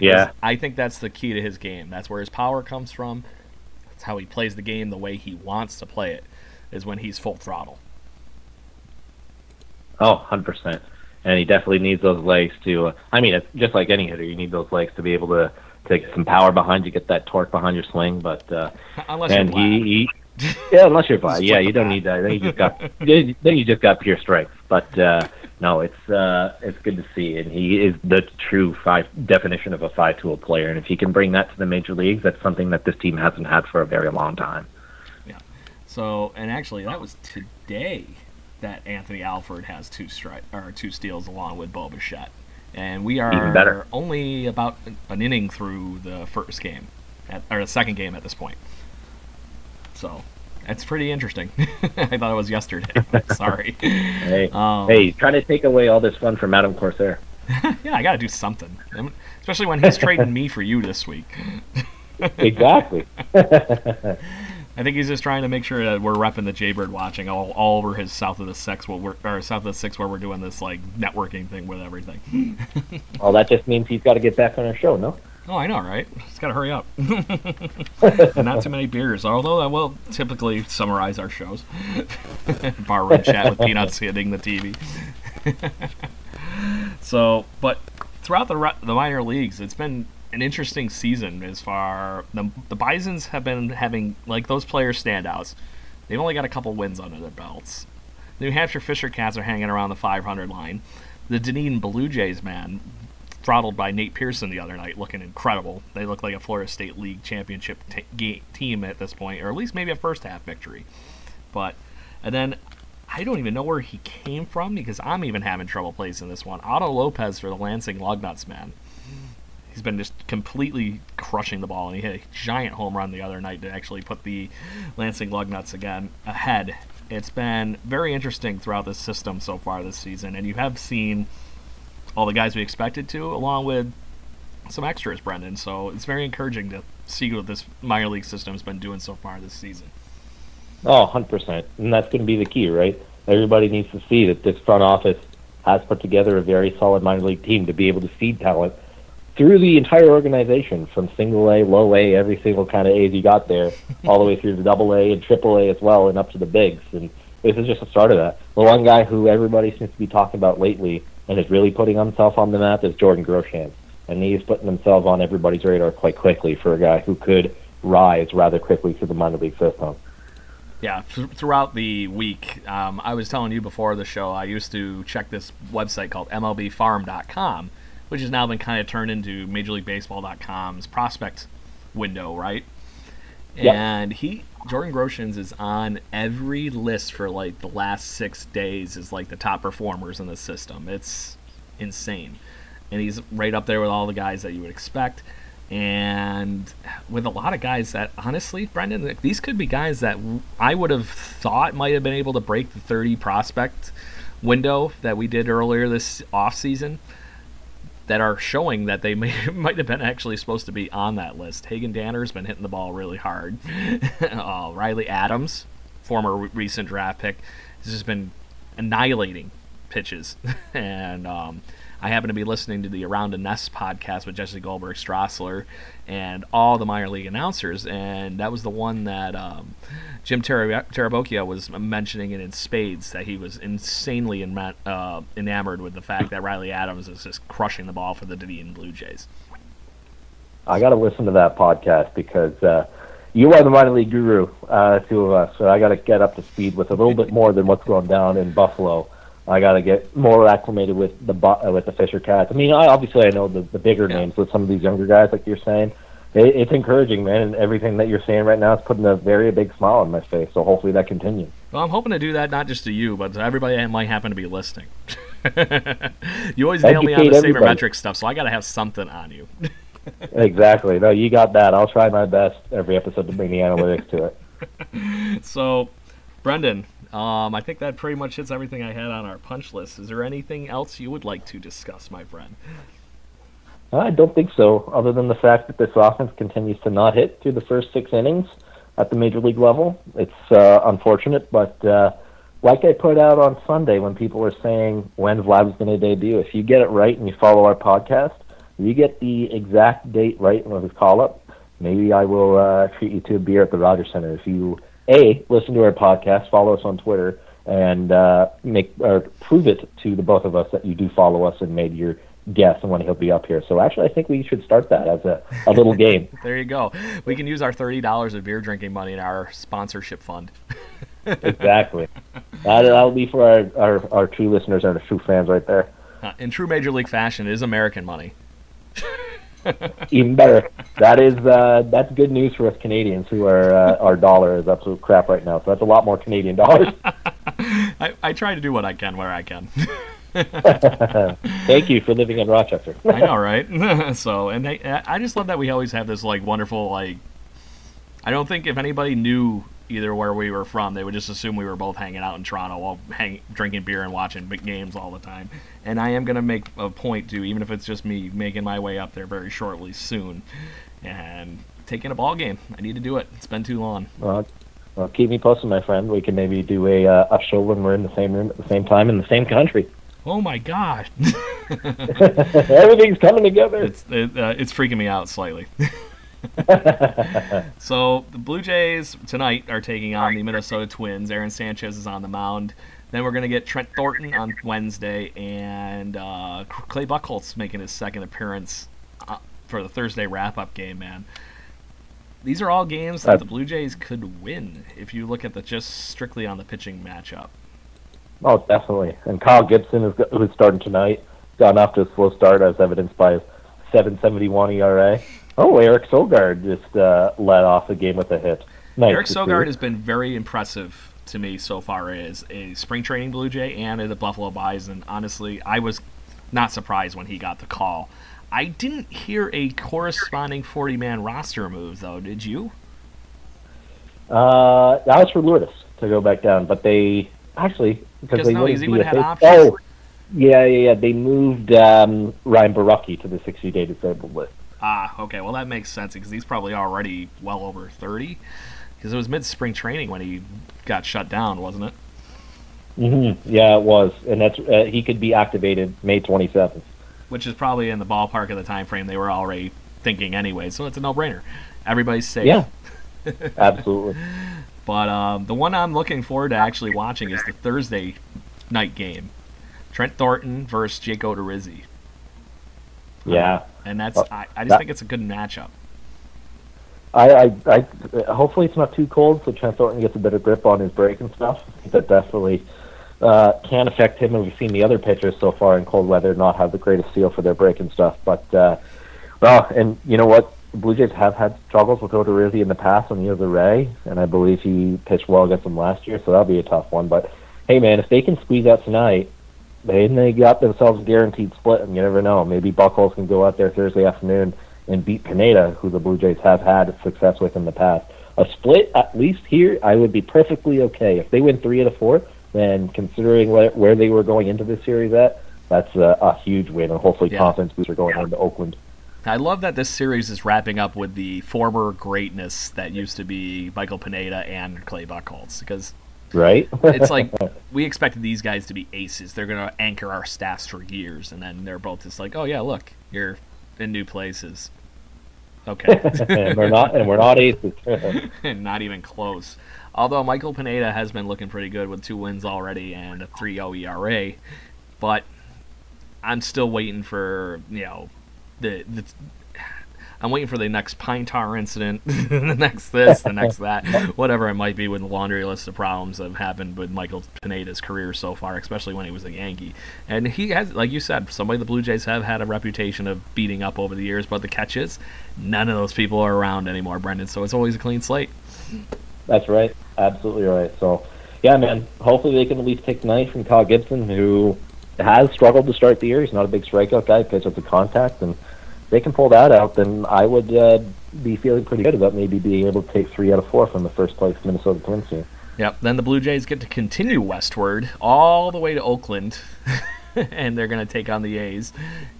Speaker 2: Yeah.
Speaker 1: I think that's the key to his game. That's where his power comes from. That's how he plays the game the way he wants to play it, is when he's full throttle.
Speaker 2: Oh, 100%. And he definitely needs those legs to. Uh, I mean, it's just like any hitter, you need those legs to be able to to get some power behind you, get that torque behind your swing. But uh,
Speaker 1: Unless
Speaker 2: and
Speaker 1: you're
Speaker 2: he, he yeah, unless you're by, yeah, you don't need that. Then you just got then you just got pure strength. But uh, no, it's uh, it's good to see, and he is the true five definition of a five tool player. And if he can bring that to the major leagues, that's something that this team hasn't had for a very long time. Yeah.
Speaker 1: So, and actually, that was today that Anthony Alford has two stri- or two steals along with Bo Bichette. And we are
Speaker 2: Even better.
Speaker 1: only about an inning through the first game, at, or the second game at this point. So, that's pretty interesting. I thought it was yesterday. Sorry.
Speaker 2: Hey,
Speaker 1: Um,
Speaker 2: hey, trying to take away all this fun from Adam Corsair.
Speaker 1: yeah, I got to do something. Especially when he's trading me for you this week.
Speaker 2: Exactly.
Speaker 1: I think he's just trying to make sure that we're repping the Jaybird watching all, all over his South of the Six, where we're, or South of the Six, where we're doing this like networking thing with everything.
Speaker 2: well, that just means he's got to get back on our show, no?
Speaker 1: Oh, I know, right? Just gotta hurry up. Not too many beers, although uh, I will typically summarize our shows. Barroom chat with Peanuts hitting the TV. so, but throughout the the minor leagues, it's been an interesting season as far the the Bisons have been having like those players standouts. They've only got a couple wins under their belts. New Hampshire Fisher Cats are hanging around the 500 line. The Dunedin Blue Jays, man, throttled by Nate Pearson the other night, looking incredible. They look like a Florida State League championship team at this point, or at least maybe a first half victory. But and then I don't even know where he came from because I'm even having trouble placing this one. Otto Lopez for the Lansing Lugnuts, man. He's been just completely crushing the ball, and he hit a giant home run the other night to actually put the Lansing Lugnuts again ahead. It's been very interesting throughout this system so far this season, and you have seen all the guys we expected to, along with some extras, Brendan. So it's very encouraging to see what this minor league system has been doing so far this season.
Speaker 2: Oh, 100%. And that's going to be the key, right? Everybody needs to see that this front office has put together a very solid minor league team to be able to feed talent through the entire organization from single A, low A, every single kind of A's you got there, all the way through the double A and triple A as well, and up to the bigs. And this is just the start of that. The one guy who everybody seems to be talking about lately and is really putting himself on the map is Jordan Groshans. And he's putting himself on everybody's radar quite quickly for a guy who could rise rather quickly through the minor league system.
Speaker 1: Yeah, th- throughout the week, um, I was telling you before the show, I used to check this website called MLBFarm.com, which has now been kind of turned into Major League Baseball.com's prospect window, right? And he Jordan Groshans is on every list for like the last six days as like the top performers in the system. It's insane, and he's right up there with all the guys that you would expect, and with a lot of guys that honestly, Brendan, these could be guys that I would have thought might have been able to break the 30 prospect window that we did earlier this off season that are showing that they may, might have been actually supposed to be on that list. Hagen Danner's been hitting the ball really hard. uh, Riley Adams, former recent draft pick, has just been annihilating pitches. and um, I happen to be listening to the Around the Nest podcast with Jesse Goldberg Strassler and all the minor league announcers, and that was the one that um, Jim Tarabokia was mentioning it in spades that he was insanely uh, enamored with the fact that Riley Adams is just crushing the ball for the Dunedin Blue Jays.
Speaker 2: I got to listen to that podcast because uh, you are the minor league guru, uh, two of us. So I got to get up to speed with a little bit more than what's going down in Buffalo. I got to get more acclimated with the uh, with the Fisher Cats. I mean, I, obviously I know the, the bigger yeah. names with some of these younger guys, like you're saying. It, it's encouraging, man, and everything that you're saying right now is putting a very big smile on my face. So hopefully that continues.
Speaker 1: Well, I'm hoping to do that not just to you, but to everybody that might happen to be listening. you always nail me on the sabermetric stuff, so I got to have something on you.
Speaker 2: exactly. No, you got that. I'll try my best every episode to bring the analytics to
Speaker 1: it. so, Brendan, um, I think that pretty much hits everything I had on our punch list. Is there anything else you would like to discuss, my friend?
Speaker 2: I don't think so, other than the fact that this offense continues to not hit through the first six innings at the major league level. It's uh, unfortunate, but uh, like I put out on Sunday when people were saying when Vlad's going to debut, if you get it right and you follow our podcast, you get the exact date right when his call up, maybe I will uh, treat you to a beer at the Rogers Center. If you a listen to our podcast, follow us on Twitter, and uh, make or prove it to the both of us that you do follow us and made your guess and when he'll be up here. So actually, I think we should start that as a, a little game.
Speaker 1: there you go. We can use our thirty dollars of beer drinking money in our sponsorship fund.
Speaker 2: exactly. That, that'll be for our, our, our true listeners and our true fans right there.
Speaker 1: Uh, in true Major League fashion, it is American money.
Speaker 2: Even better. That is uh, that's good news for us Canadians who are uh, our dollar is absolute crap right now. So that's a lot more Canadian dollars.
Speaker 1: I, I try to do what I can where I can.
Speaker 2: Thank you for living in Rochester.
Speaker 1: I know, right? so, and they, I just love that we always have this like wonderful like. I don't think if anybody knew either where we were from, they would just assume we were both hanging out in Toronto while hang, drinking beer and watching big games all the time. And I am going to make a point to, even if it's just me making my way up there very shortly soon, and taking a ball game. I need to do it. It's been too long.
Speaker 2: Well, Well, keep me posted, my friend. We can maybe do a uh, a show when we're in the same room at the same time in the same country.
Speaker 1: Oh my gosh!
Speaker 2: Everything's coming together.
Speaker 1: It's it, uh, it's freaking me out slightly. so the Blue Jays tonight are taking on the Minnesota Twins. Aaron Sanchez is on the mound. Then we're gonna get Trent Thornton on Wednesday, and uh, Clay Buchholz making his second appearance uh, for the Thursday wrap-up game. Man, these are all games that the Blue Jays could win if you look at the just strictly on the pitching matchup.
Speaker 2: Oh, definitely. And Kyle Gibson is who's starting tonight. Gotten off to a slow start, as evidenced by his 7.71 ERA. Oh, Eric Sogard just uh, led off the game with a hit.
Speaker 1: Nice Eric Sogard has been very impressive to me so far is a spring training Blue Jay and the Buffalo Bison. Honestly, I was not surprised when he got the call. I didn't hear a corresponding 40 man roster move, though, did you?
Speaker 2: Uh, that was for Lourdes to go back down, but they actually
Speaker 1: because they no, wouldn't be had options.
Speaker 2: Oh, yeah, yeah, yeah. They moved um, Ryan Borucki to the 60 day disabled list.
Speaker 1: Ah, okay. Well, that makes sense because he's probably already well over 30. Because it was mid spring training when he got shut down, wasn't it?
Speaker 2: Mm-hmm. Yeah, it was, and that's uh, he could be activated May 27th.
Speaker 1: Which is probably in the ballpark of the time frame they were already thinking anyway. So it's a no brainer. Everybody's safe.
Speaker 2: Yeah, absolutely.
Speaker 1: But um, the one I'm looking forward to actually watching is the Thursday night game. Trent Thornton versus Jake Odorizzi.
Speaker 2: Yeah,
Speaker 1: and that's I, I just that, think it's a good matchup.
Speaker 2: I, I, I, hopefully it's not too cold, so Trent Thornton gets a better grip on his break and stuff. That definitely uh, can affect him, and we've seen the other pitchers so far in cold weather not have the greatest feel for their break and stuff. But uh, well, and you know what? the Blue Jays have had struggles with Odorizzi in the past when he was a Ray, and I believe he pitched well against them last year, so that'll be a tough one. But hey, man, if they can squeeze out tonight, then they got themselves a guaranteed split, and you never know. Maybe Buchholz can go out there Thursday afternoon and beat Pineda, who the Blue Jays have had success with in the past. A split, at least here, I would be perfectly okay. If they win three out of four, then considering where, where they were going into this series at, that's a, a huge win, and hopefully yeah. confidence booster going yeah. into Oakland.
Speaker 1: I love that this series is wrapping up with the former greatness that used to be Michael Pineda and Clay Buchholz because
Speaker 2: right
Speaker 1: it's like we expected these guys to be aces they're going to anchor our staffs for years and then they're both just like oh yeah look you're in new places okay.
Speaker 2: And we're not and we're not aces.
Speaker 1: Not even close. Although Michael Pineda has been looking pretty good with two wins already and a 3-0 ERA but I'm still waiting for you know the, the I'm waiting for the next pine tar incident, the next this, the next that, whatever it might be with the laundry list of problems that have happened with Michael Pineda's career so far, especially when he was a Yankee. And he has, like you said, somebody the Blue Jays have had a reputation of beating up over the years, but the catch is none of those people are around anymore, Brendan, so it's always a clean slate.
Speaker 2: That's right. Absolutely right. So, yeah, man, hopefully they can at least take tonight from Kyle Gibson, who has struggled to start the year. He's not a big strikeout guy, pitches up to contact, and they can pull that out, then I would uh, be feeling pretty good about maybe being able to take three out of four from the first place Minnesota Twins team.
Speaker 1: Yep. Then the Blue Jays get to continue westward all the way to Oakland, and they're going to take on the A's.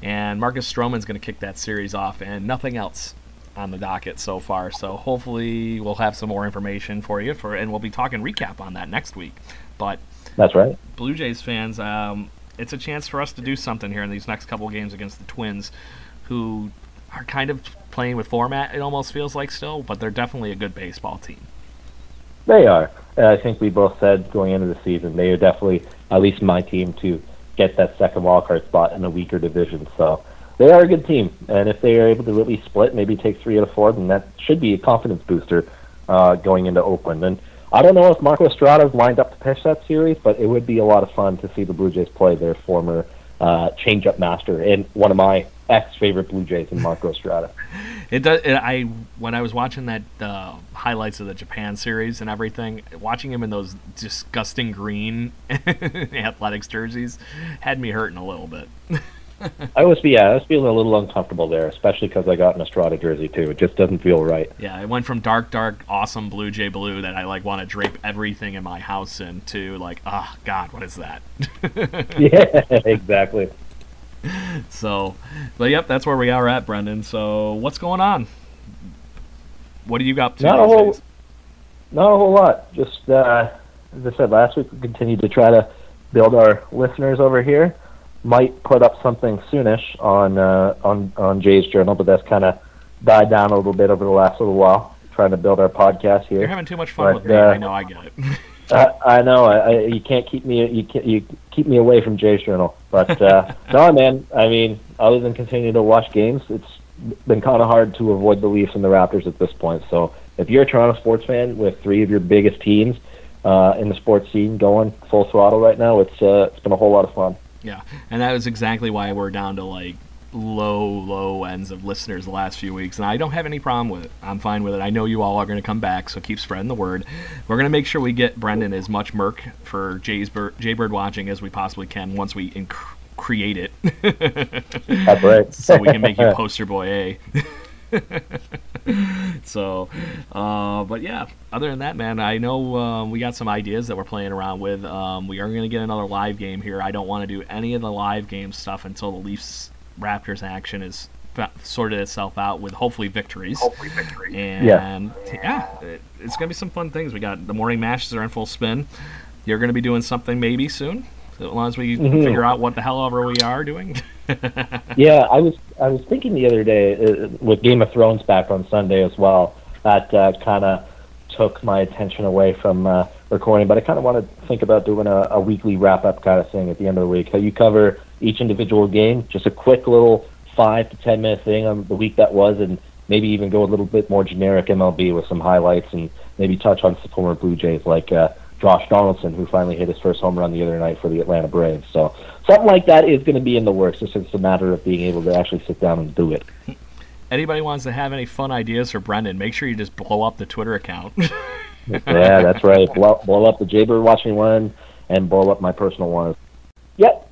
Speaker 1: And Marcus Stroman's going to kick that series off, and nothing else on the docket so far. So hopefully we'll have some more information for you for, and we'll be talking recap on that next week. But
Speaker 2: that's right.
Speaker 1: Blue Jays fans, um, it's a chance for us to do something here in these next couple games against the Twins who are kind of playing with format, it almost feels like still, but they're definitely a good baseball team.
Speaker 2: They are. I think we both said going into the season they are definitely at least my team to get that second wildcard spot in a weaker division. So they are a good team, and if they are able to really split, maybe take three out of four, then that should be a confidence booster uh, going into Oakland. And I don't know if Marco Estrada is lined up to pitch that series, but it would be a lot of fun to see the Blue Jays play their former uh, changeup master and one of my ex favorite Blue Jays and Marco Estrada.
Speaker 1: It does. It, I when I was watching that uh, highlights of the Japan series and everything, watching him in those disgusting green athletics jerseys had me hurting a little bit.
Speaker 2: I was yeah, I was feeling a little uncomfortable there, especially because I got an Estrada jersey too. It just doesn't feel right.
Speaker 1: Yeah, it went from dark, dark, awesome Blue Jay blue that I like want to drape everything in my house in to like, oh God, what is that?
Speaker 2: yeah, exactly.
Speaker 1: So, but yep, that's where we are at, Brendan. So, what's going on? What do you got?
Speaker 2: Not a whole. not a whole lot. Just uh, as I said last week, we continue to try to build our listeners over here. Might put up something soonish on uh, on on Jay's journal, but that's kind of died down a little bit over the last little while. Trying to build our podcast here.
Speaker 1: You're having too much fun
Speaker 2: But,
Speaker 1: with me.
Speaker 2: uh,
Speaker 1: I know. I get it.
Speaker 2: I, I know. I, I, you can't keep me. You can't, you keep me away from Jay's journal. But uh, no, man. I mean, other than continuing to watch games, it's been kind of hard to avoid the Leafs and the Raptors at this point. So if you're a Toronto sports fan with three of your biggest teams uh, in the sports scene going full throttle right now, it's uh, it's been a whole lot of fun.
Speaker 1: Yeah, and that was exactly why we're down to like low, low ends of listeners the last few weeks, and I don't have any problem with it. I'm fine with it. I know you all are going to come back, so keep spreading the word. We're going to make sure we get Brendan as much merc for Jay's Bird, Jay Bird watching as we possibly can once we inc- create it,
Speaker 2: That's right.
Speaker 1: so we can make you poster boy A. so, uh, but yeah, other than that, man, I know uh, we got some ideas that we're playing around with. Um, we are going to get another live game here. I don't want to do any of the live game stuff until the Leafs Raptors action is sorted itself out with hopefully victories. Hopefully victories. And yeah, it, it's going to be some fun things. We got the morning matches are in full spin. You're going to be doing something maybe soon, as long as we
Speaker 2: Mhm.
Speaker 1: figure out what the hell ever we are doing.
Speaker 2: yeah, I was I was thinking the other day uh, with Game of Thrones back on Sunday as well. That uh, kind of took my attention away from uh, recording, but I kind of want to think about doing a, a weekly wrap up kind of thing at the end of the week. How you cover each individual game, just a quick little five to ten minute thing on the week that was, and maybe even go a little bit more generic MLB with some highlights and maybe touch on some former Blue Jays like uh, Josh Donaldson, who finally hit his first home run the other night for the Atlanta Braves. So something like that is going to be in the works. It's just a matter of being able to actually sit down and do it.
Speaker 1: Anybody wants to have any fun ideas for Brendan, make sure you just blow up the Twitter account.
Speaker 2: yeah, that's right. Blow, blow up the Jaybird watching one and blow up my personal one. Yep.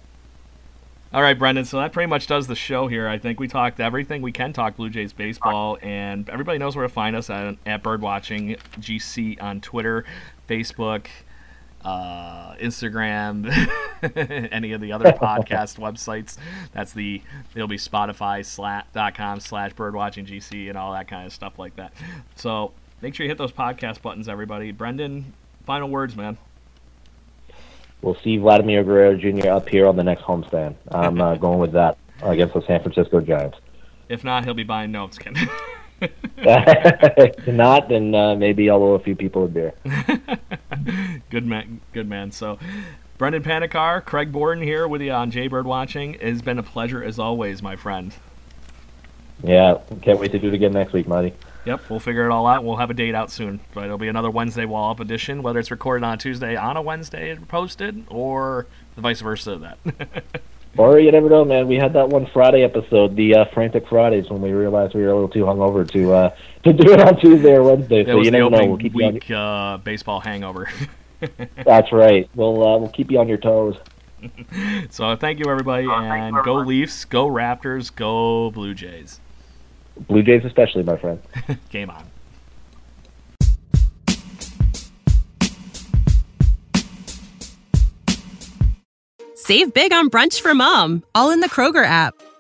Speaker 1: All right, Brendan. So that pretty much does the show here. I think we talked everything we can talk Blue Jays baseball, and everybody knows where to find us at, at Birdwatching GC on Twitter, Facebook, uh, Instagram, any of the other podcast websites. That's the it'll be Spotify slat, dot com slash birdwatching GC and all that kind of stuff like that. So make sure you hit those podcast buttons, everybody. Brendan, final words, man.
Speaker 2: We'll see Vladimir Guerrero Jr. up here on the next homestand. I'm uh, going with that against the San Francisco Giants.
Speaker 1: If not, he'll be buying notes, Ken.
Speaker 2: if not, then uh, maybe I'll owe a few people a beer.
Speaker 1: Good man, good man. So, Brendan Panikar, Craig Borden here with you on Jaybird Watching. It has been a pleasure as always, my friend.
Speaker 2: Yeah, can't wait to do it again next week, Marty.
Speaker 1: Yep, we'll figure it all out. We'll have a date out soon. But it'll be another Wednesday wall up edition, whether it's recorded on a Tuesday on a Wednesday and posted, or the vice versa of that.
Speaker 2: Or you never know, man. We had that one Friday episode, the uh, Frantic Fridays, when we realized we were a little too hungover to uh, to do it on Tuesday or Wednesday. so
Speaker 1: was
Speaker 2: you
Speaker 1: the
Speaker 2: never know. We'll keep
Speaker 1: week uh, baseball hangover.
Speaker 2: That's right. We'll uh, we'll keep you on your toes.
Speaker 1: so thank you everybody, and go Leafs, go Raptors, go Blue Jays.
Speaker 2: Blue Jays, especially, my friend.
Speaker 1: Game on.
Speaker 4: Save big on brunch for mom, all in the Kroger app.